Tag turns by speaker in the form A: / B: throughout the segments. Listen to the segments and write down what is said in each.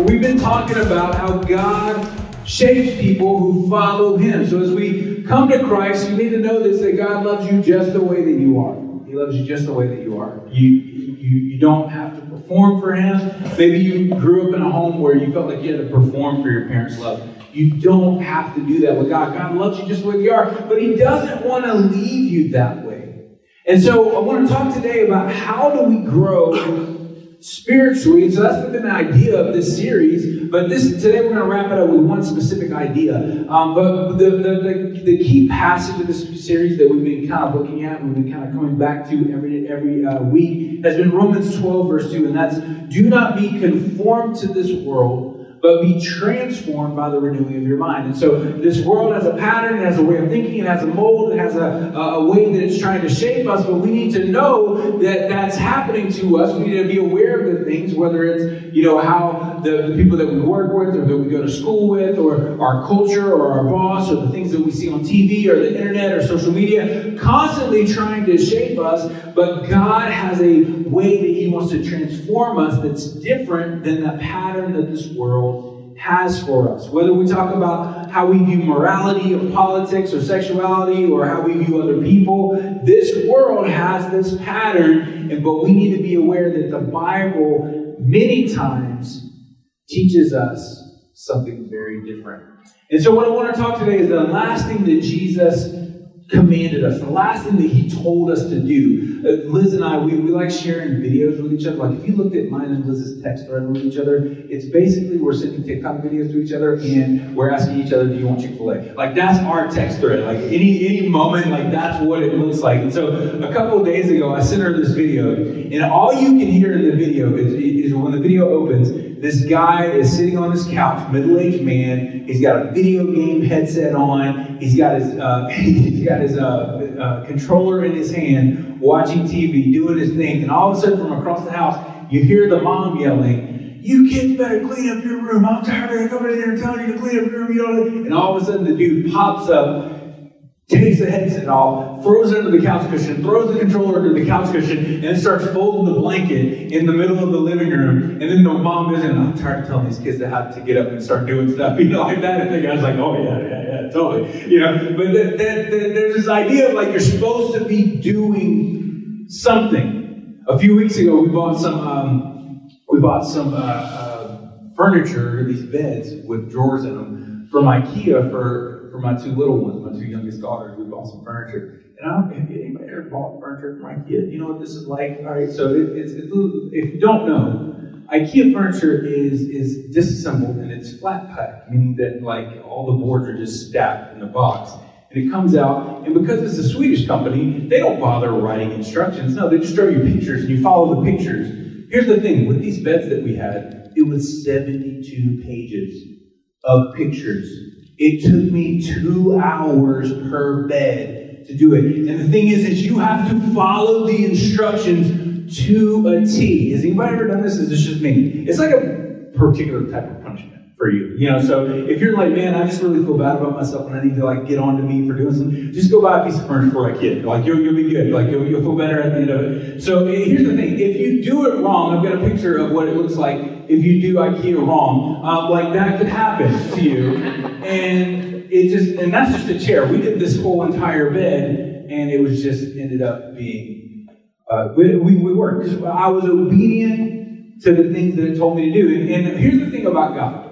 A: Well, we've been talking about how God shapes people who follow Him. So as we come to Christ, you need to know this that God loves you just the way that you are. He loves you just the way that you are. You, you, you don't have to perform for Him. Maybe you grew up in a home where you felt like you had to perform for your parents' love. You don't have to do that with God. God loves you just the way you are, but He doesn't want to leave you that way. And so I want to talk today about how do we grow spiritually. And so that's been the idea of this series. But this today we're going to wrap it up with one specific idea. Um, but the, the, the, the, key passage of this series that we've been kind of looking at, we've been kind of coming back to every every uh, week, has been Romans 12, verse 2. And that's do not be conformed to this world but be transformed by the renewing of your mind. And so this world has a pattern, it has a way of thinking, it has a mold, it has a, a way that it's trying to shape us, but we need to know that that's happening to us. We need to be aware of the things, whether it's, you know, how the, the people that we work with or that we go to school with or our culture or our boss or the things that we see on TV or the internet or social media, constantly trying to shape us, but God has a way that He wants to transform us that's different than the pattern that this world has for us. Whether we talk about how we view morality or politics or sexuality or how we view other people, this world has this pattern, and but we need to be aware that the Bible many times teaches us something very different. And so what I want to talk today is the last thing that Jesus commanded us, the last thing that he told us to do. Liz and I, we, we like sharing videos with each other. Like if you looked at mine and Liz's text thread with each other, it's basically we're sending TikTok videos to each other and we're asking each other, do you want Chick-fil-A? Like that's our text thread. Like any any moment, like that's what it looks like. And so a couple days ago, I sent her this video, and all you can hear in the video is, is when the video opens, this guy is sitting on his couch, middle-aged man. He's got a video game headset on. He's got his uh, he's got his uh, uh, controller in his hand, watching TV, doing his thing. And all of a sudden, from across the house, you hear the mom yelling, "You kids better clean up your room! I'm tired of coming in here and telling you to clean up your room." You know. And all of a sudden, the dude pops up takes the headset off, throws it under the couch cushion, throws the controller under the couch cushion, and starts folding the blanket in the middle of the living room. And then the mom is in, I'm tired of telling these kids to have to get up and start doing stuff, you know, like that. And the guy's like, oh, yeah, yeah, yeah, totally. You know, but the, the, the, there's this idea of like you're supposed to be doing something. A few weeks ago, we bought some, um, we bought some uh, uh, furniture, these beds with drawers in them, from IKEA for for my two little ones, my two youngest daughters. We bought some furniture. And I don't have anybody ever bought furniture for my kid. You know what this is like? All right, so it, it's, it's, if you don't know, IKEA furniture is is disassembled and it's flat pack, meaning that like all the boards are just stacked in a box. And it comes out, and because it's a Swedish company, they don't bother writing instructions. No, they just show you pictures and you follow the pictures. Here's the thing with these beds that we had, it was 72 pages of pictures it took me two hours per bed to do it. And the thing is, is you have to follow the instructions to a T. Has anybody ever done this? Is this just me? It's like a particular type of punishment for you. You know, so if you're like, man, I just really feel bad about myself and I need to like get on to me for doing something, just go buy a piece of furniture for a kid. Like you'll, you'll be good. Like you'll, you'll feel better at the end of it. So here's the thing: if you do it wrong, I've got a picture of what it looks like if you do IKEA wrong. Um, like that could happen to you, and it just and that's just a chair. We did this whole entire bed, and it was just ended up being uh, we, we, we worked I was obedient to the things that it told me to do. And, and here's the thing about God.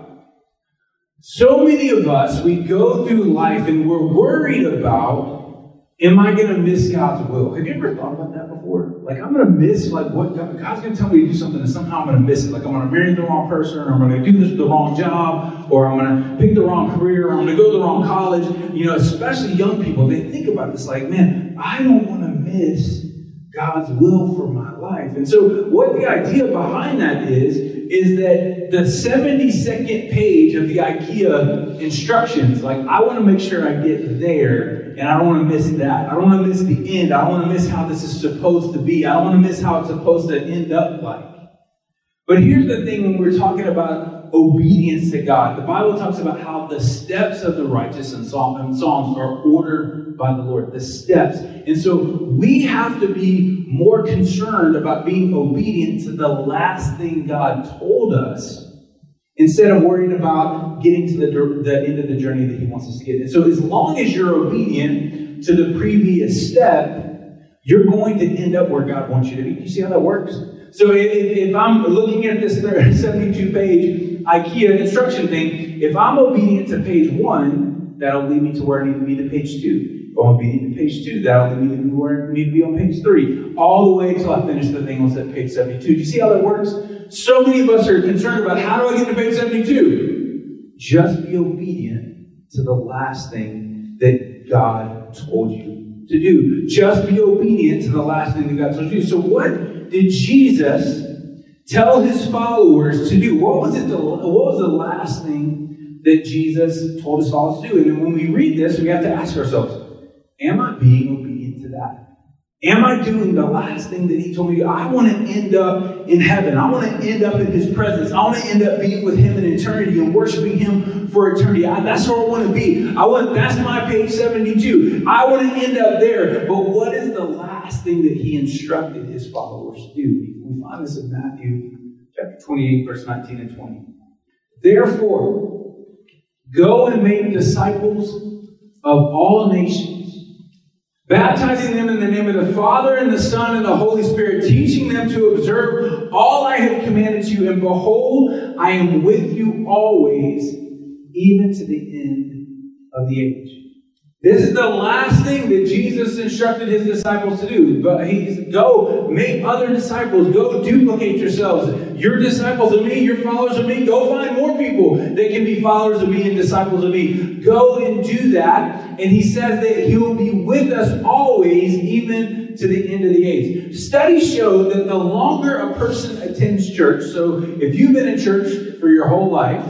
A: So many of us, we go through life and we're worried about Am I going to miss God's will? Have you ever thought about that before? Like, I'm going to miss, like, what God, God's going to tell me to do something, and somehow I'm going to miss it. Like, I'm going to marry the wrong person, or I'm going to do this the wrong job, or I'm going to pick the wrong career, or I'm going to go to the wrong college. You know, especially young people, they think about this like, man, I don't want to miss God's will for my life. And so, what the idea behind that is, is that the 72nd page of the IKEA instructions, like, I want to make sure I get there and I don't want to miss that. I don't want to miss the end. I don't want to miss how this is supposed to be. I don't want to miss how it's supposed to end up like. But here's the thing when we're talking about obedience to God, the Bible talks about how the steps of the righteous in Psalms are ordered by the Lord. The steps. And so we have to be more concerned about being obedient to the last thing God told us instead of worrying about getting to the, the end of the journey that He wants us to get. And so, as long as you're obedient to the previous step, you're going to end up where God wants you to be. You see how that works? So, if, if I'm looking at this 72 page IKEA instruction thing, if I'm obedient to page one, that'll lead me to where I need to be to page two. I'm obedient to page two, that'll lead me where need to be on page three. All the way until I finish the thing on page 72. Do you see how that works? So many of us are concerned about how do I get to page 72? Just be obedient to the last thing that God told you to do. Just be obedient to the last thing that God told you. So, what did Jesus tell his followers to do? What was it? The, what was the last thing that Jesus told his followers to do? And when we read this, we have to ask ourselves: Am I being obedient to that? Am I doing the last thing that he told me? I want to end up in heaven. I want to end up in his presence. I want to end up being with him in eternity and worshiping him for eternity. I, that's where I want to be. I want that's my page 72. I want to end up there. But what is the last thing that he instructed his followers to do? We find this in Matthew chapter 28, verse 19 and 20. Therefore, go and make disciples of all nations baptizing them in the name of the Father and the Son and the Holy Spirit, teaching them to observe all I have commanded to you. And behold, I am with you always, even to the end of the age. This is the last thing that Jesus instructed his disciples to do. But he's go make other disciples. Go duplicate yourselves. You're disciples of me. You're followers of me. Go find more people that can be followers of me and disciples of me. Go and do that. And he says that he will be with us always, even to the end of the age. Studies show that the longer a person attends church, so if you've been in church for your whole life,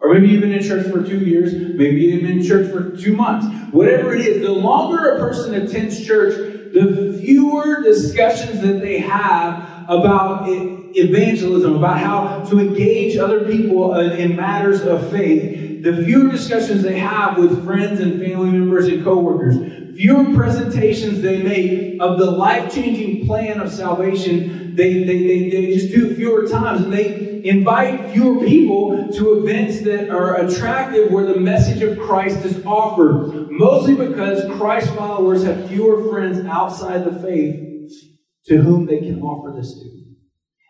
A: or maybe you've been in church for two years, maybe you've been in church for two months. Whatever it is, the longer a person attends church, the fewer discussions that they have about evangelism, about how to engage other people in matters of faith, the fewer discussions they have with friends and family members and coworkers, fewer presentations they make of the life changing plan of salvation, they, they, they, they just do fewer times. And they invite fewer people to events that are attractive where the message of Christ is offered, mostly because Christ followers have fewer friends outside the faith to whom they can offer this to.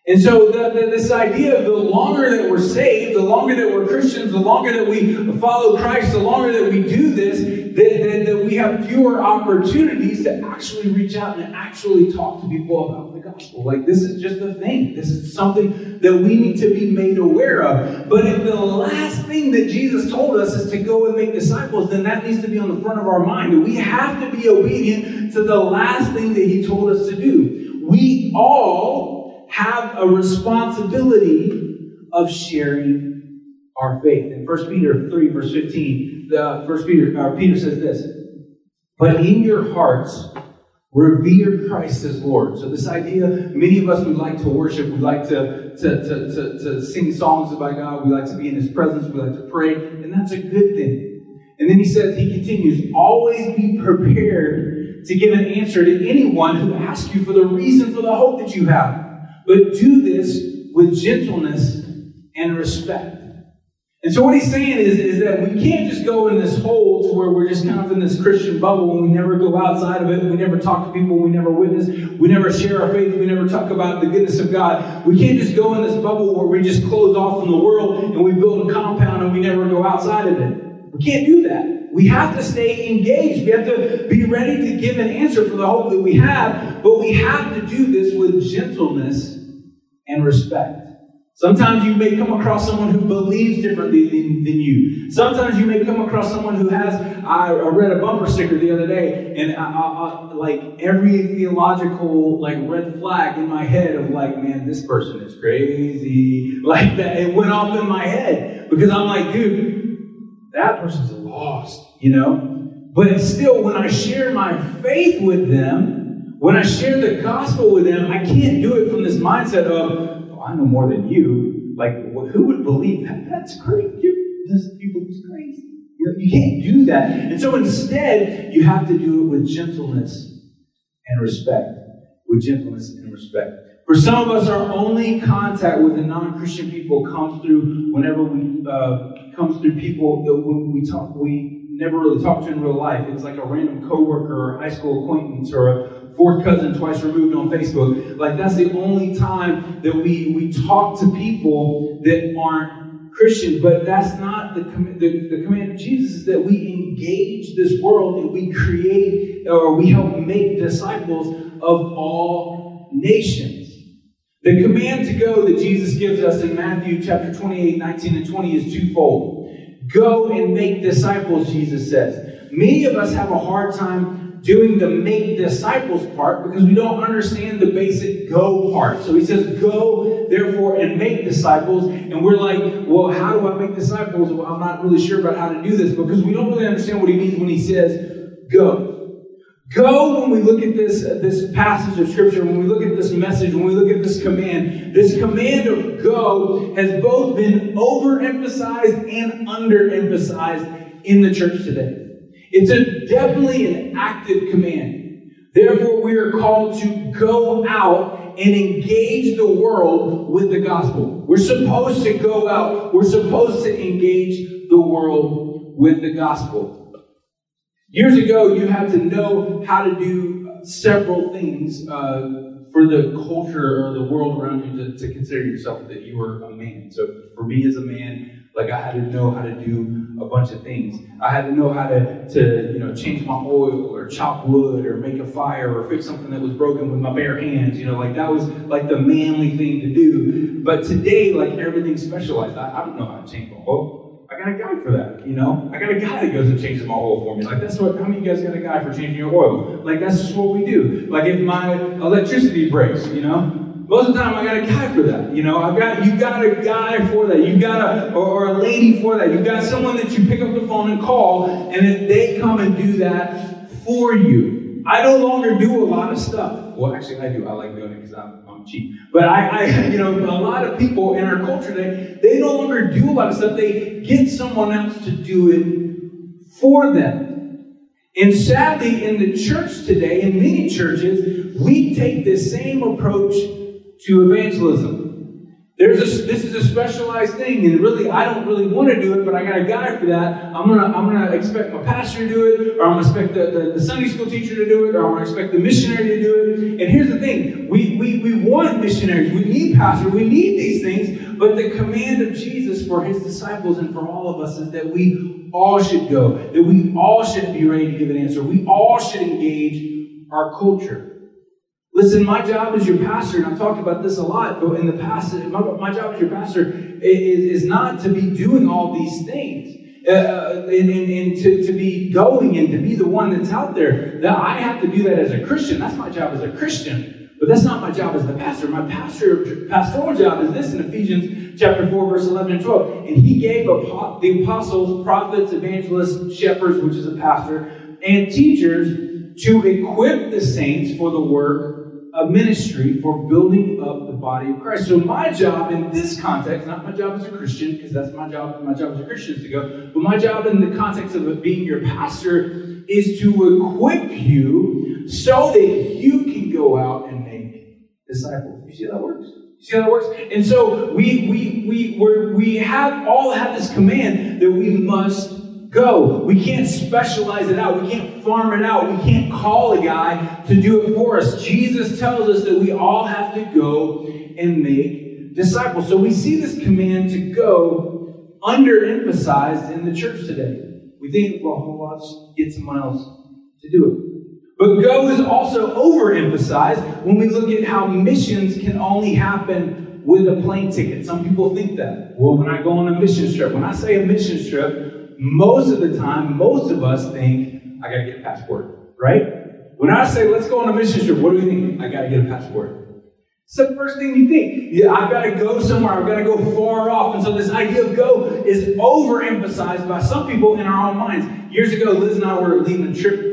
A: And so, the, the, this idea of the longer that we're saved, the longer that we're Christians, the longer that we follow Christ, the longer that we do this, that, that, that we have fewer opportunities to actually reach out and actually talk to people about the gospel. Like, this is just a thing. This is something that we need to be made aware of. But if the last thing that Jesus told us is to go and make disciples, then that needs to be on the front of our mind. We have to be obedient to the last thing that He told us to do. We all have a responsibility of sharing our faith. In 1 Peter 3, verse 15, first Peter, uh, Peter says this, but in your hearts revere Christ as Lord. So this idea, many of us would like to worship, we like to, to, to, to, to sing songs about God, we like to be in his presence, we like to pray, and that's a good thing. And then he says, he continues, always be prepared to give an answer to anyone who asks you for the reason for the hope that you have. But do this with gentleness and respect. And so what he's saying is, is that we can't just go in this hole to where we're just kind of in this Christian bubble and we never go outside of it, we never talk to people, we never witness, we never share our faith, we never talk about the goodness of God. We can't just go in this bubble where we just close off from the world and we build a compound and we never go outside of it. We can't do that. We have to stay engaged. We have to be ready to give an answer for the hope that we have, but we have to do this with gentleness and respect. Sometimes you may come across someone who believes differently than, than you. Sometimes you may come across someone who has. I, I read a bumper sticker the other day, and I, I, like every theological like red flag in my head of like, man, this person is crazy. Like that, it went off in my head because I'm like, dude, that person's lost, you know. But still, when I share my faith with them, when I share the gospel with them, I can't do it from this mindset of, oh, I know more than you. Like, who would believe that? That's crazy. You, this people is crazy. You, you can't do that. And so instead, you have to do it with gentleness and respect. With gentleness and respect. For some of us, our only contact with the non-Christian people comes through whenever we uh, comes through people that we talk we never really talk to in real life. It's like a random coworker or high school acquaintance or a fourth cousin twice removed on Facebook. Like that's the only time that we we talk to people that aren't Christian. But that's not the, the, the command of Jesus. Is that we engage this world and we create or we help make disciples of all nations. The command to go that Jesus gives us in Matthew chapter 28, 19, and 20 is twofold. Go and make disciples, Jesus says. Many of us have a hard time doing the make disciples part because we don't understand the basic go part. So he says, Go, therefore, and make disciples. And we're like, Well, how do I make disciples? Well, I'm not really sure about how to do this because we don't really understand what he means when he says, Go. Go when we look at this, uh, this passage of Scripture, when we look at this message, when we look at this command, this command of go has both been overemphasized and underemphasized in the church today. It's a, definitely an active command. Therefore, we are called to go out and engage the world with the gospel. We're supposed to go out, we're supposed to engage the world with the gospel. Years ago, you had to know how to do several things uh, for the culture or the world around you to, to, consider yourself that you were a man. So for me as a man, like I had to know how to do a bunch of things. I had to know how to, to you know change my oil or chop wood or make a fire or fix something that was broken with my bare hands. You know, like that was like the manly thing to do. But today, like everything's specialized. I, I don't know how to change my oil. I got a guy for that, you know? I got a guy that goes and changes my oil for me. Like, that's what, how many of you guys got a guy for changing your oil? Like, that's just what we do. Like, if my electricity breaks, you know? Most of the time, I got a guy for that. You know, I've got you got a guy for that. You've got a or, or, a lady for that. You've got someone that you pick up the phone and call, and then they come and do that for you. I no longer do a lot of stuff. Well, actually, I do. I like doing it because I'm cheap. But I, I, you know, a lot of people in our culture today, they no longer do a lot of stuff. They get someone else to do it for them. And sadly, in the church today, in many churches, we take this same approach to evangelism. There's a, this is a specialized thing, and really, I don't really want to do it, but I got a guy for that. I'm gonna, I'm gonna expect my pastor to do it, or I'm gonna expect the, the, the Sunday school teacher to do it, or I'm gonna expect the missionary to do it. And here's the thing: we, we, we want missionaries, we need pastors, we need these things. But the command of Jesus for His disciples and for all of us is that we all should go, that we all should be ready to give an answer. We all should engage our culture. Listen, my job as your pastor, and I've talked about this a lot but in the past, my, my job as your pastor is, is, not to be doing all these things. Uh, uh, and, and, and to, to be going and to be the one that's out there. That I have to do that as a Christian. That's my job as a Christian. But that's not my job as the pastor. My pastor, pastoral job is this in Ephesians chapter 4, verse 11 and 12. And he gave the apostles, prophets, evangelists, shepherds, which is a pastor, and teachers to equip the saints for the work a ministry for building up the body of Christ. So my job in this context, not my job as a Christian, because that's my job, my job as a Christian is to go, but my job in the context of being your pastor is to equip you so that you can go out and make disciples. You see how that works? You see how that works? And so we we we we we have all have this command that we must go. We can't specialize it out. We can't farm it out. We can't call a guy to do it for us. Jesus tells us that we all have to go and make disciples. So we see this command to go underemphasized in the church today. We think, well, let's get someone else to do it. But go is also overemphasized when we look at how missions can only happen with a plane ticket. Some people think that. Well, when I go on a mission trip, when I say a mission trip, most of the time, most of us think, I gotta get a passport, right? When I say, let's go on a mission trip, what do we think? I gotta get a passport. It's the first thing you think. Yeah, I've got to go somewhere. I've got to go far off. And so this idea of go is overemphasized by some people in our own minds. Years ago, Liz and I were leading a trip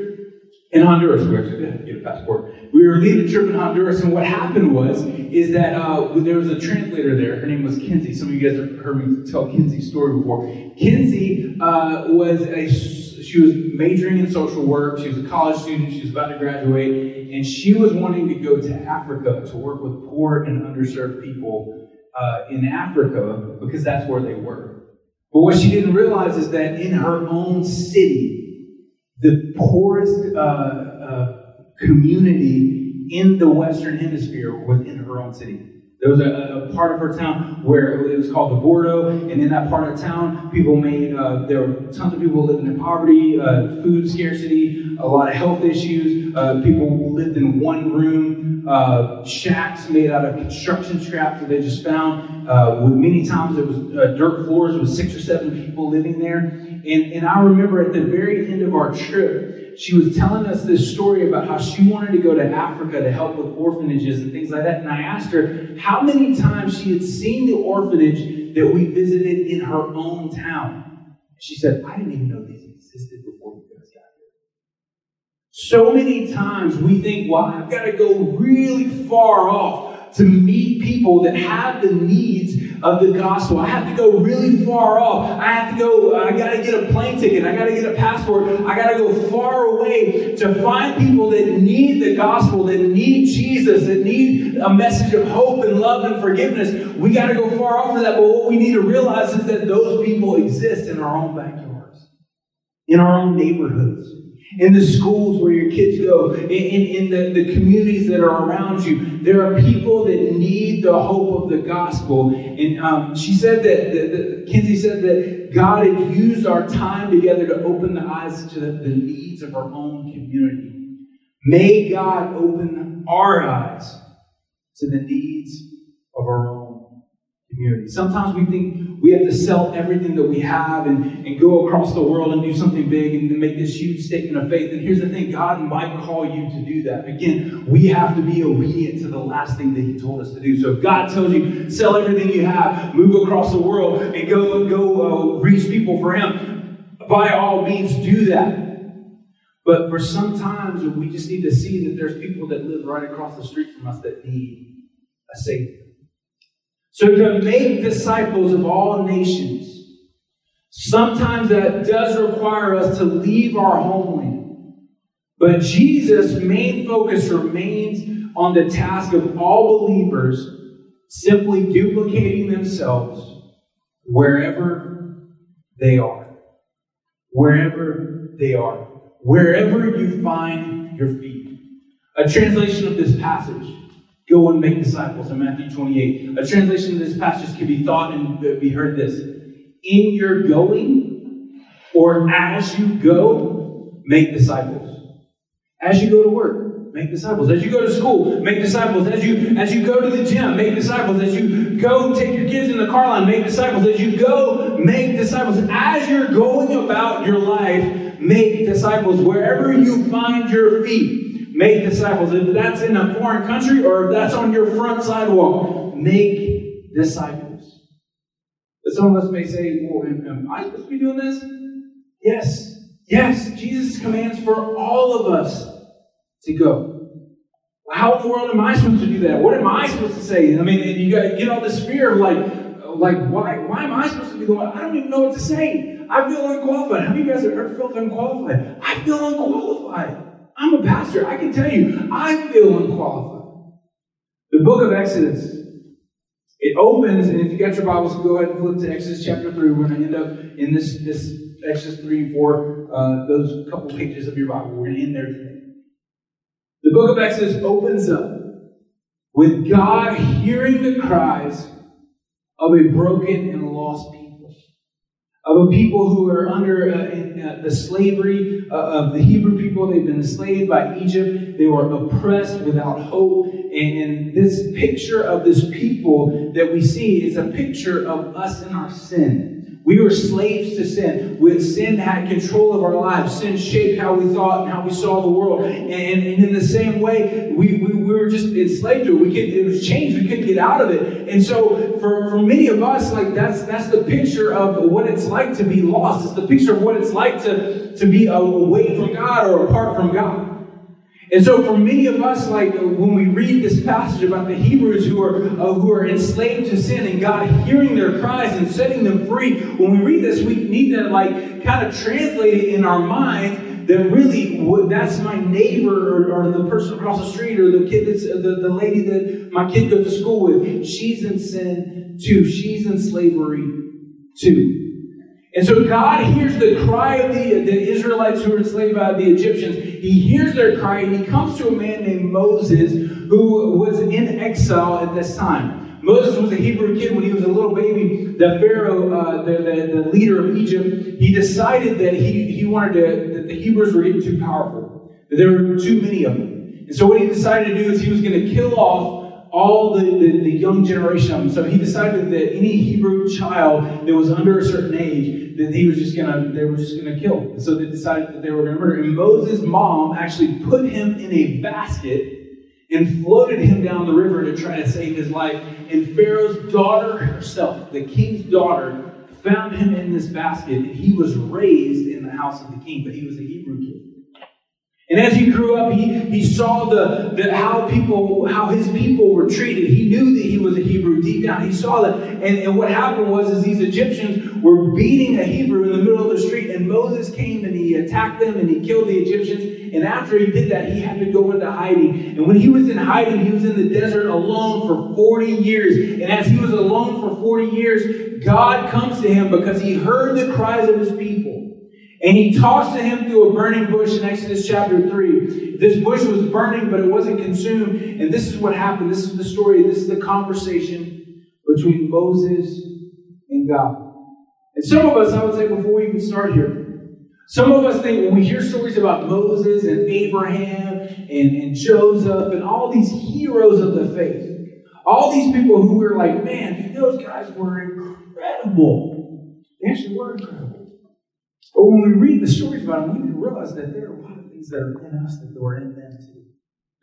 A: in Honduras. We actually did to get a passport. We were leading a trip in Honduras, and what happened was is that uh, there was a translator there. Her name was Kinsey. Some of you guys have heard me tell Kinsey's story before. Kinsey uh, was a she was majoring in social work. She was a college student. She was about to graduate, and she was wanting to go to Africa to work with poor and underserved people uh, in Africa because that's where they were. But what she didn't realize is that in her own city, the poorest uh, uh, community in the Western Hemisphere was in her own city. There was a, a, part of her town where it was called the Bordo, and in that part of town, people made, uh, there were tons of people living in poverty, uh, food scarcity, a lot of health issues. Uh, people lived in one room, uh, shacks made out of construction scraps that they just found. Uh, with many times, it was uh, dirt floors with six or seven people living there. And, and I remember at the very end of our trip, she was telling us this story about how she wanted to go to Africa to help with orphanages and things like that. And I asked her how many times she had seen the orphanage that we visited in her own town. She said, I didn't even know these existed before you guys got here. So many times we think, well, I've got to go really far off to meet people that have the needs of the gospel. I have to go really far off. I have to go, I got to get a plane ticket. I got to get a passport. I got to go far away to find people that need the gospel, that need Jesus, that need a message of hope and love and forgiveness. We got to go far off for that. But what we need to realize is that those people exist in our own backyards, in our own neighborhoods in the schools where your kids go, in, in, the, the communities that are around you. There are people that need the hope of the gospel. And um, she said that, that, that, Kinsey said that God had used our time together to open the eyes to the, the needs of our own community. May God open our eyes to the needs of our own community. Sometimes we think we have to sell everything that we have and, and go across the world and do something big and make this huge statement of faith. And here's the thing God might call you to do that. Again, we have to be obedient to the last thing that He told us to do. So if God tells you, sell everything you have, move across the world, and go, go uh, reach people for Him, by all means, do that. But for some times, we just need to see that there's people that live right across the street from us that need a Savior. So to make disciples of all nations, sometimes that does require us to leave our homeland. But Jesus' main focus remains on the task of all believers simply duplicating themselves wherever they are. Wherever they are. Wherever you find your feet. A translation of this passage Go and make disciples in Matthew 28. A translation of this passage can be thought and be heard this. In your going, or as you go, make disciples. As you go to work, make disciples. As you go to school, make disciples. As you as you go to the gym, make disciples. As you go take your kids in the car line, make disciples. As you go, make disciples. As you're going about your life, make disciples wherever you find your feet make disciples. If that's in a foreign country or if that's on your front sidewalk, make disciples. But some of us may say, well, am I supposed to be doing this? Yes. Yes. Jesus commands for all of us to go. How in the world am I supposed to do that? What am I supposed to say? I mean, you got get all this fear of like, like why, why am I supposed to be the one? I don't even know what to say. I feel unqualified. How many of you guys have ever felt unqualified? I feel unqualified. I'm a pastor. I can tell you, I feel unqualified. The book of Exodus, it opens, and if you got your Bibles, go ahead and flip to Exodus chapter 3. We're going to end up in this, this Exodus 3 and 4, uh, those couple pages of your Bible. We're going to end there today. The book of Exodus opens up with God hearing the cries of a broken and lost people of a people who are under uh, in, uh, the slavery uh, of the Hebrew people. They've been enslaved by Egypt. They were oppressed without hope. And this picture of this people that we see is a picture of us in our sin. We were slaves to sin. With sin had control of our lives. Sin shaped how we thought and how we saw the world. And, and in the same way, we, we, we were just enslaved to it. We could, it was changed. We couldn't get out of it. And so for, for many of us, like that's that's the picture of what it's like to be lost. It's the picture of what it's like to, to be away from God or apart from God. And so, for many of us, like when we read this passage about the Hebrews who are uh, who are enslaved to sin, and God hearing their cries and setting them free, when we read this, we need to like kind of translate it in our minds that really that's my neighbor or, or, the person across the street or the kid that's the, the lady that my kid goes to school with. She's in sin too. She's in slavery too. And so God hears the cry of the, the Israelites who were enslaved by the Egyptians. He hears their cry and he comes to a man named Moses who was in exile at this time. Moses was a Hebrew kid when he was a little baby. The Pharaoh, uh, the, the, the, leader of Egypt, he decided that he, he wanted to, that the Hebrews were getting too powerful, that there were too many of them. And so what he decided to do is he was going to kill off all the, the, the, young generation of them. So he decided that any Hebrew child that was under a certain age, that he was just gonna, they were just gonna kill. So they decided that they were gonna murder. And Moses' mom actually put him in a basket and floated him down the river to try to save his life. And Pharaoh's daughter herself, the king's daughter, found him in this basket, and he was raised in the house of the king, but he was a Hebrew kid. And as he grew up, he, he saw the, the how people how his people were treated. He knew that he was a Hebrew deep down. He saw that. And, and what happened was is these Egyptians were beating a Hebrew in the middle of the street, and Moses came and he attacked them and he killed the Egyptians. And after he did that, he had to go into hiding. And when he was in hiding, he was in the desert alone for 40 years. And as he was alone for 40 years, God comes to him because he heard the cries of his people. And he talks to him through a burning bush in Exodus chapter 3. This bush was burning, but it wasn't consumed. And this is what happened. This is the story. This is the conversation between Moses and God. And some of us, I would say, before we even start here, some of us think when we hear stories about Moses and Abraham and, and Joseph and all these heroes of the faith, all these people who were like, man, those guys were incredible. They actually were incredible. But when we read the stories about them, we realize that there are a lot of things that are in us that were in them too.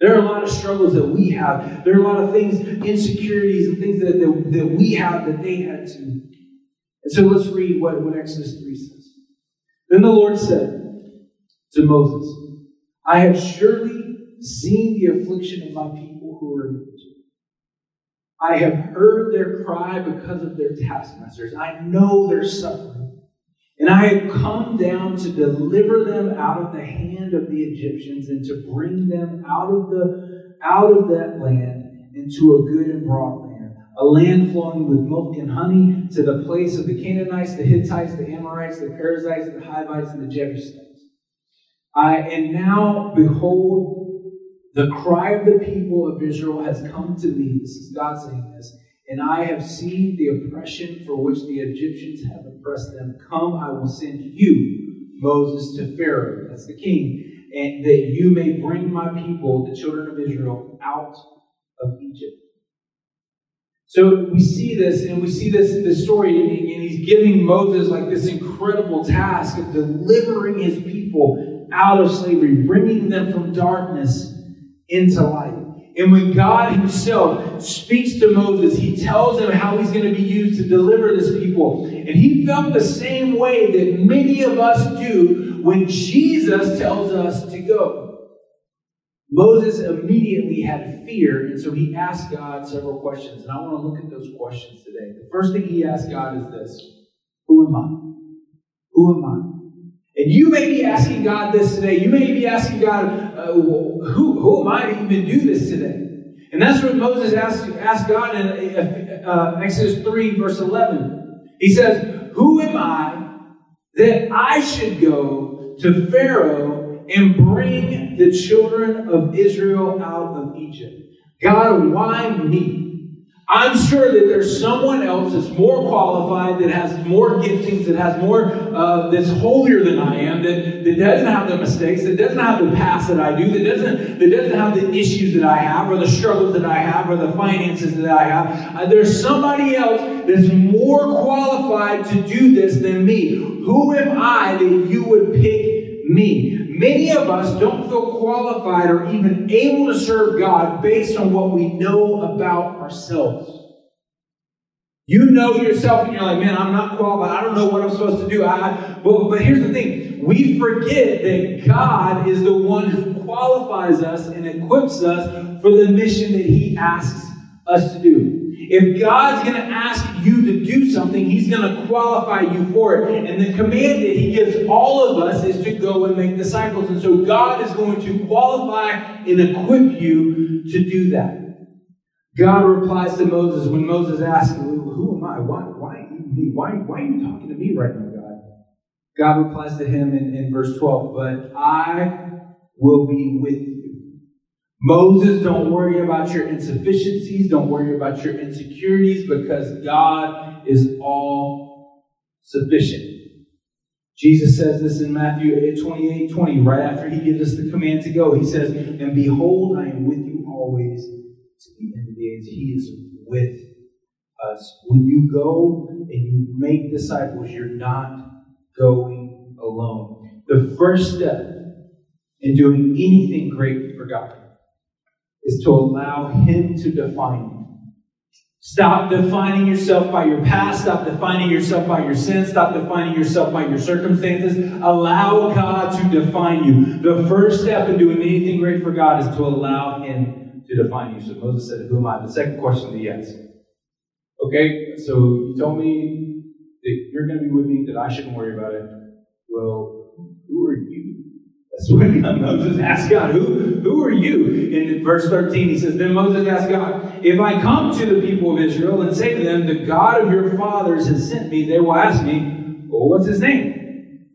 A: There are a lot of struggles that we have. There are a lot of things, insecurities and things that, that, that we have that they had too. And so let's read what, what Exodus 3 says. Then the Lord said to Moses, I have surely seen the affliction of my people who are in Egypt. I have heard their cry because of their taskmasters. I know their suffering. And I have come down to deliver them out of the hand of the Egyptians and to bring them out of the out of that land into a good and broad land, a land flowing with milk and honey, to the place of the Canaanites, the Hittites, the Amorites, the Perizzites, the Hivites, and the Jebusites. I and now behold, the cry of the people of Israel has come to me. This is God saying this and I have seen the oppression for which the Egyptians have oppressed them. Come, I will send you, Moses, to Pharaoh, that's the king, and that you may bring my people, the children of Israel, out of Egypt. So we see this, and we see this, this story, and he's giving Moses like this incredible task of delivering his people out of slavery, bringing them from darkness into light. And when God Himself speaks to Moses, He tells him how He's going to be used to deliver this people. And he felt the same way that many of us do when Jesus tells us to go. Moses immediately had fear, and so he asked God several questions. And I want to look at those questions today. The first thing he asked God is this Who am I? Who am I? And you may be asking God this today. You may be asking God, uh, who, who am I to even do this today? And that's what Moses asked, asked God in uh, Exodus 3, verse 11. He says, Who am I that I should go to Pharaoh and bring the children of Israel out of Egypt? God, why me? I'm sure that there's someone else that's more qualified, that has more giftings, that has more, uh, that's holier than I am, that, that doesn't have the mistakes, that doesn't have the past that I do, that doesn't, that doesn't have the issues that I have, or the struggles that I have, or the finances that I have. Uh, there's somebody else that's more qualified to do this than me. Who am I that you would pick me? Many of us don't feel qualified or even able to serve God based on what we know about ourselves. You know yourself, and you're like, man, I'm not qualified. I don't know what I'm supposed to do. I, but, but here's the thing we forget that God is the one who qualifies us and equips us for the mission that He asks us to do. If God's going to ask you to do something, He's going to qualify you for it. And the command that He gives all of us is to go and make disciples. And so God is going to qualify and equip you to do that. God replies to Moses when Moses asks, Who am I? Why, why? Why, why are you talking to me right now, God? God replies to him in, in verse 12, But I will be with you. Moses, don't worry about your insufficiencies. Don't worry about your insecurities because God is all sufficient. Jesus says this in Matthew 8, 28 20, right after he gives us the command to go. He says, And behold, I am with you always to the end of the age. He is with us. When you go and you make disciples, you're not going alone. The first step in doing anything great for God is to allow Him to define you. Stop defining yourself by your past. Stop defining yourself by your sins. Stop defining yourself by your circumstances. Allow God to define you. The first step in doing anything great for God is to allow Him to define you. So Moses said, Who am I? The second question he asked. Okay, so you told me that you're going to be with me, that I shouldn't worry about it. Well, who are you? That's Moses asked God. Who, who are you? In verse 13, he says, Then Moses asked God, If I come to the people of Israel and say to them, The God of your fathers has sent me, they will ask me, Well, what's his name?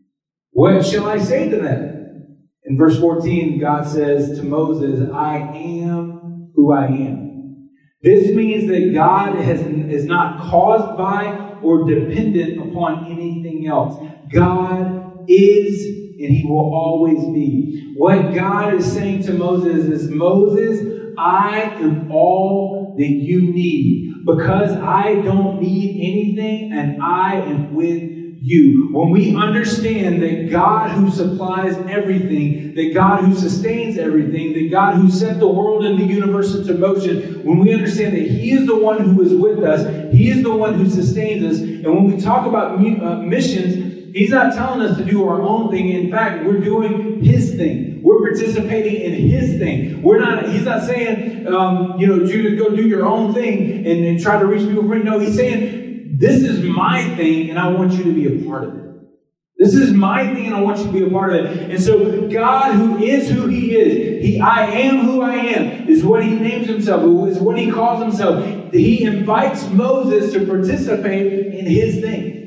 A: What shall I say to them? In verse 14, God says to Moses, I am who I am. This means that God has, is not caused by or dependent upon anything else. God is and he will always be. What God is saying to Moses is Moses, I am all that you need because I don't need anything and I am with you. When we understand that God who supplies everything, that God who sustains everything, that God who set the world and the universe into motion, when we understand that He is the one who is with us, He is the one who sustains us, and when we talk about uh, missions, He's not telling us to do our own thing. In fact, we're doing His thing. We're participating in His thing. We're not. He's not saying, um, you know, Judah, go do your own thing and, and try to reach people for. No, He's saying, this is my thing, and I want you to be a part of it. This is my thing, and I want you to be a part of it. And so, God, who is who He is, He, I am who I am, is what He names Himself, is what He calls Himself. He invites Moses to participate in His thing.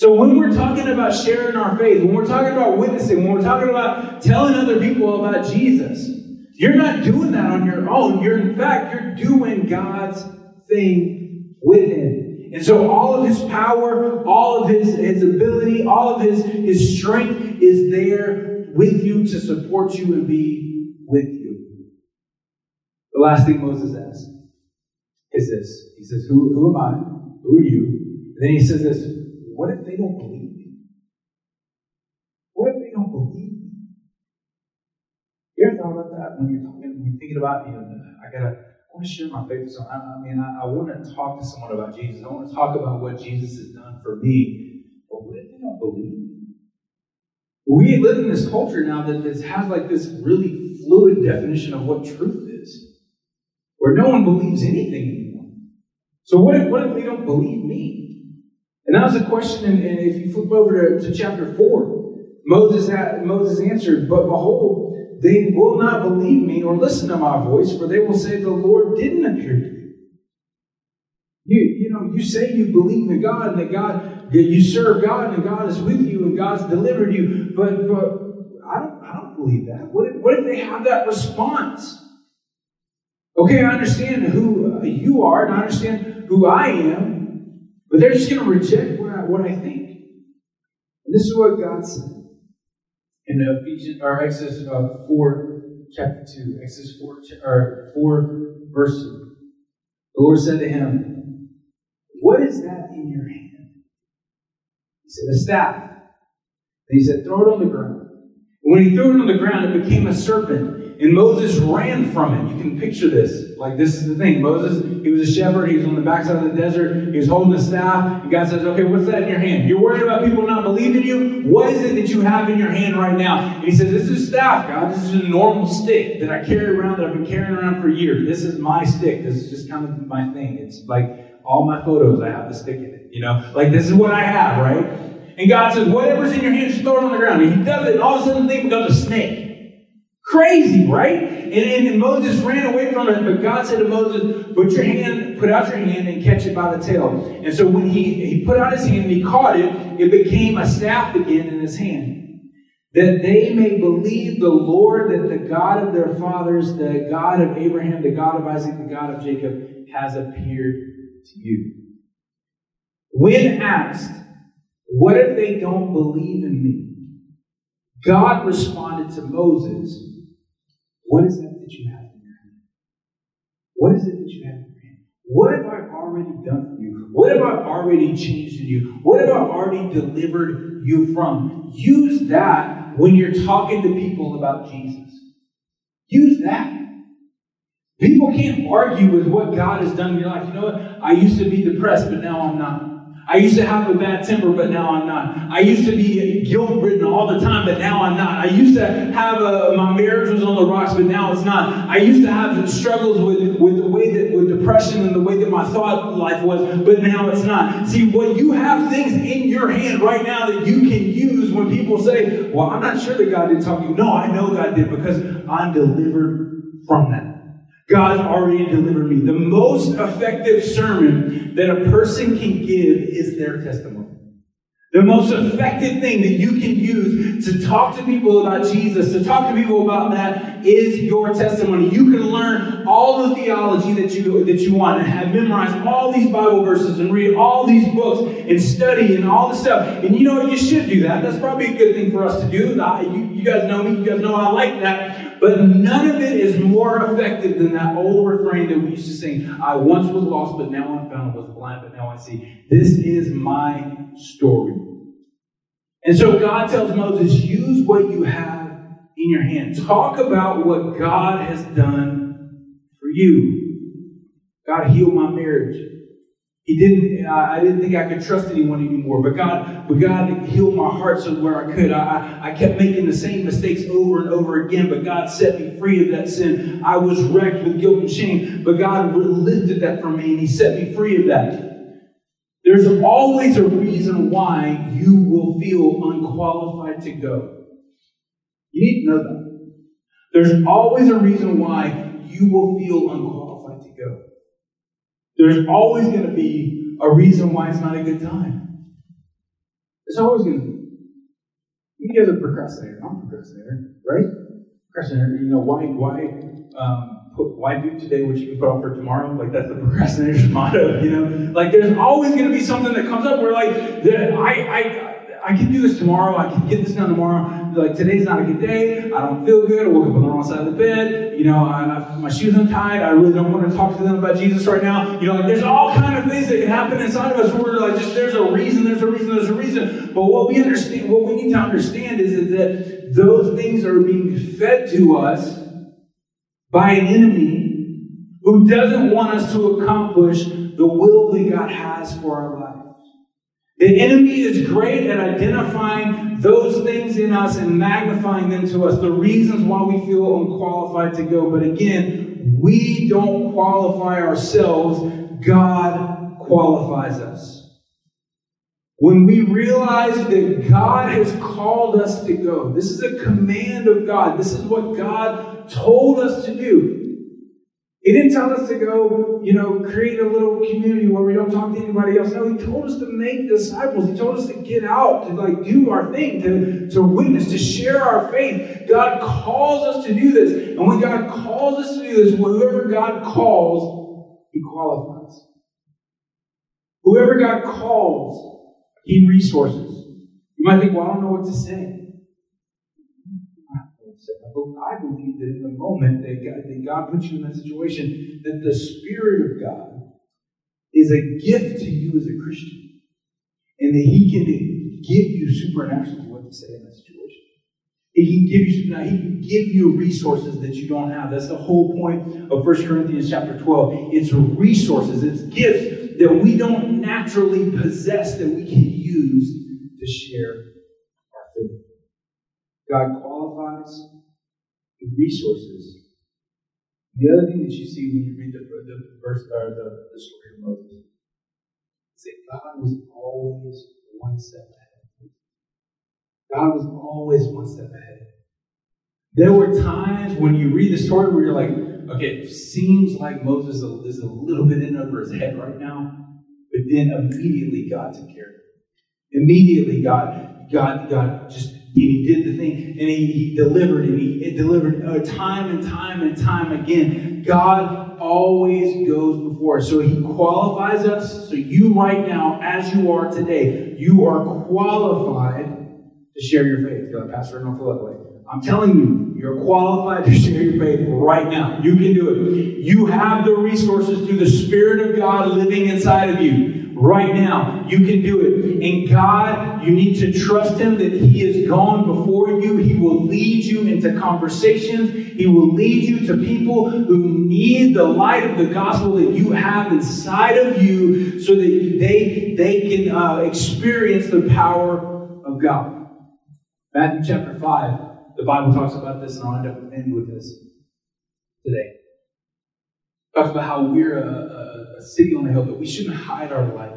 A: So when we're talking about sharing our faith, when we're talking about witnessing, when we're talking about telling other people about Jesus, you're not doing that on your own. You're, in fact, you're doing God's thing with Him. And so all of His power, all of His, his ability, all of His, His strength is there with you to support you and be with you. The last thing Moses asks is this. He says, Who, who am I? Who are you? And then he says this what if they don't believe me? What if they don't believe me? You ever thought about that when you're talking, when you're thinking about, you know, I gotta, I want to share my faith with someone. I, I mean, I, I want to talk to someone about Jesus. I want to talk about what Jesus has done for me. But what if they don't believe me? We live in this culture now that has like this really fluid definition of what truth is, where no one believes anything anymore. So what if, what if they don't believe me? And that was a question, and, and if you flip over to, to chapter 4, Moses, had, Moses answered, But behold, they will not believe me or listen to my voice, for they will say, The Lord didn't appear to you. You, you know, you say you believe in God and that God, that you serve God and God is with you and God's delivered you, but, but I don't, I don't believe that. What if, what if they have that response? Okay, I understand who you are and I understand who I am, but they're just going to reject what I, what I think. And this is what God said in Ephesians or Exodus uh, 4, chapter 2. Exodus 4, or 4, verse 2. The Lord said to him, What is that in your hand? He said, A staff. And he said, Throw it on the ground. And when he threw it on the ground, it became a serpent And Moses ran from it. You can picture this. Like, this is the thing. Moses, he was a shepherd. He was on the backside of the desert. He was holding a staff. And God says, Okay, what's that in your hand? You're worried about people not believing you? What is it that you have in your hand right now? And he says, This is a staff, God. This is a normal stick that I carry around, that I've been carrying around for years. This is my stick. This is just kind of my thing. It's like all my photos, I have the stick in it. You know, like this is what I have, right? And God says, Whatever's in your hand, just throw it on the ground. And he does it, and all of a sudden the thing becomes a snake. Crazy, right? And, and, Moses ran away from it, but God said to Moses, Put your hand, put out your hand and catch it by the tail. And so when he, he put out his hand and he caught it, it became a staff again in his hand. That they may believe the Lord, that the God of their fathers, the God of Abraham, the God of Isaac, the God of Jacob, has appeared to you. When asked, What if they don't believe in me? God responded to Moses, what is that that you have in your hand? What is it that you have in your hand? What have I already done for you? What have I already changed in you? What have I already delivered you from? Use that when you're talking to people about Jesus. Use that. People can't argue with what God has done in your life. You know what? I used to be depressed, but now I'm not. I used to have a bad temper, but now I'm not. I used to be guilt ridden all the time, but now I'm not. I used to have a, my marriage was on the rocks, but now it's not. I used to have struggles with, with the way that, with depression and the way that my thought life was, but now it's not. See, when you have things in your hand right now that you can use when people say, well, I'm not sure that God didn't talk to you. No, I know God did because I'm delivered from that. God's already delivered me. The most effective sermon that a person can give is their testimony. The most effective thing that you can use to talk to people about Jesus, to talk to people about that, is your testimony. You can learn all the theology that you that you want and have memorized all these Bible verses and read all these books and study and all this stuff. And you know what? You should do that. That's probably a good thing for us to do. You, you guys know me. You guys know I like that. But none of it is more effective than that old refrain that we used to sing. I once was lost, but now I'm found. I was blind, but now I see. This is my story. And so God tells Moses, use what you have in your hand. Talk about what God has done for you. God healed my marriage. He didn't. I didn't think I could trust anyone anymore. But God, but God healed my heart so where I could. I, I kept making the same mistakes over and over again. But God set me free of that sin. I was wrecked with guilt and shame. But God lifted that from me, and He set me free of that. There's always a reason why you will feel unqualified to go. You need to know that. There's always a reason why you will feel unqualified to go. There's always going to be a reason why it's not a good time. It's always going to be. You guys are procrastinator. I'm procrastinator, right? Procrastinator. You know why? Why? Um, why do today what you can put off for tomorrow? Like that's the procrastination motto, you know? Like there's always going to be something that comes up where like, I, I, I can do this tomorrow. I can get this done tomorrow. Like today's not a good day. I don't feel good. I woke up on the wrong side of the bed. You know, I, I, my shoes untied. I really don't want to talk to them about Jesus right now. You know, like there's all kind of things that can happen inside of us where we're like, just there's a reason, there's a reason, there's a reason. But what we understand, what we need to understand is that those things are being fed to us by an enemy who doesn't want us to accomplish the will that God has for our lives. The enemy is great at identifying those things in us and magnifying them to us, the reasons why we feel unqualified to go. But again, we don't qualify ourselves, God qualifies us. When we realize that God has called us to go, this is a command of God. This is what God told us to do. He didn't tell us to go, you know, create a little community where we don't talk to anybody else. No, he told us to make disciples. He told us to get out, to like do our thing, to, to witness, to share our faith. God calls us to do this. And when God calls us to do this, whoever God calls, he qualifies. Whoever God calls, he resources. You might think, well, I don't know what to say. I believe that in the moment that God, that God puts you in that situation, that the Spirit of God is a gift to you as a Christian. And that He can give you supernaturally what to say in that situation. He can give you now, he can give you resources that you don't have. That's the whole point of 1 Corinthians chapter 12. It's resources, it's gifts that we don't naturally possess that we can use to share our faith. God qualifies resources. The other thing that you see when you read the, the verse or the, the story of Moses is that God was always one step ahead. God was always one step ahead. There were times when you read the story where you're like, okay, it seems like Moses is a little bit in over his head right now, but then immediately God took care of it. Immediately God, God, God just he did the thing and he, he delivered and he delivered uh, time and time and time again. God always goes before us. So he qualifies us. So you right now, as you are today, you are qualified to share your faith. You're like, Pastor, don't feel that way. I'm telling you, you're qualified to share your faith right now. You can do it. You have the resources through the Spirit of God living inside of you right now. You can do it. And God, you need to trust Him that He has gone before you. He will lead you into conversations. He will lead you to people who need the light of the gospel that you have inside of you so that they, they can uh, experience the power of God. Matthew chapter 5, the Bible talks about this, and I'll end up ending with this today. Talks about how we're a, a, city on a hill, but we shouldn't hide our light.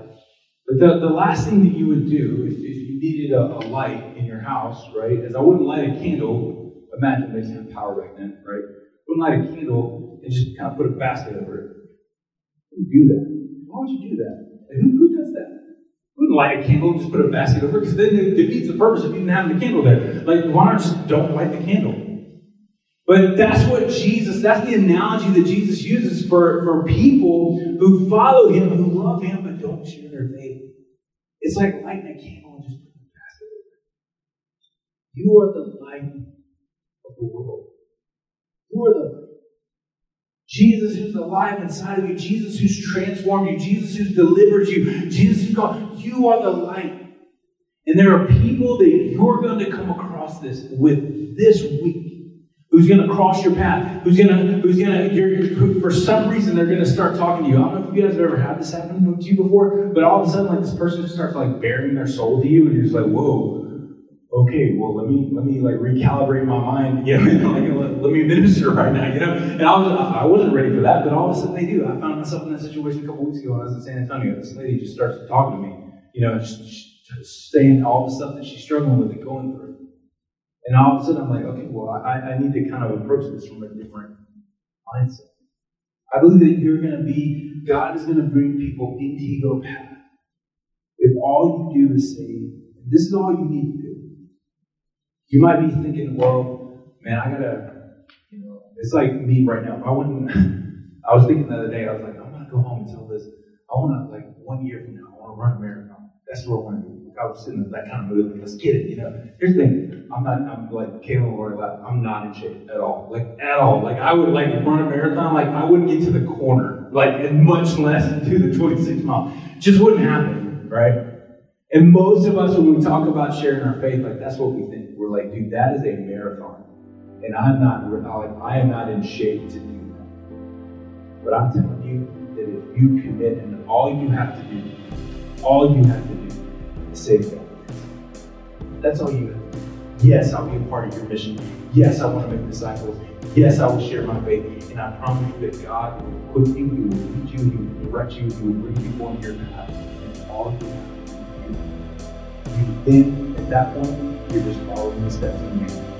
A: But the, the last thing that you would do if, if you needed a, a light in your house, right, is I wouldn't light a candle. Imagine they didn't have power back then, right? Wouldn't light a candle and just kind of put a basket over it. Who would do that? Why would you do that? Who, who does that? wouldn't light a candle and just put a basket over it because then it defeats the purpose of even having the candle there. Like, why not just don't light the candle? But that's what Jesus, that's the analogy that Jesus uses for, for people who follow him, who love him, but don't share their faith. It's like lighting a candle and just putting basket it. You are the light of the world. You are the light. Jesus who's alive inside of you, Jesus who's transformed you, Jesus who's delivered you, Jesus who's called, you are the light. And there are people that you're going to come across this with this week. Who's going to cross your path? Who's going to, who's going to, for some reason, they're going to start talking to you. I don't know if you guys have ever had this happen to you before, but all of a sudden, like, this person just starts, like, baring their soul to you, and you're just like, whoa, okay, well, let me let me like recalibrate my mind, you know, like let, let, me minister right now, you know. And I was I wasn't ready for that, but all of a sudden they do. I found myself in that situation a couple weeks ago when I was in San Antonio. This lady just starts talking to me, you know, saying all the stuff that she's struggling with and going through. And all of a sudden I'm like, okay, well, I, I need to kind of approach this from a different mindset. I believe that you're going to be, God is going to bring people into your path. If all you do is say, this is all you need to do you might be thinking, well, man, I gotta, you know, it's like me right now. I wouldn't, I was thinking the other day, I was like, I'm gonna go home and tell this. I wanna, like, one year from now, I wanna run a marathon. That's what I wanna do. I was sitting in that kind of mood, like, let's get it, you know. Here's the thing, I'm not, I'm like Caleb or I'm not in shape at all. Like, at all. Like, I would, like, run a marathon, like, I wouldn't get to the corner, like, and much less do the 26 miles. Just wouldn't happen, right? And most of us, when we talk about sharing our faith, like, that's what we think. We're like, dude, that is a marathon. And I'm not, like, I am not in shape to do that. But I'm telling you that if you commit and all you have to do, all you have to do say God. That's all you have. Yes, I'll be a part of your mission. Yes, I want to make disciples. Yes, I will share my faith. And I promise you that God will equip you, He will lead you, He will direct you, He will bring you on your path. And all you to do. You then, at that point, you're just following the steps of man.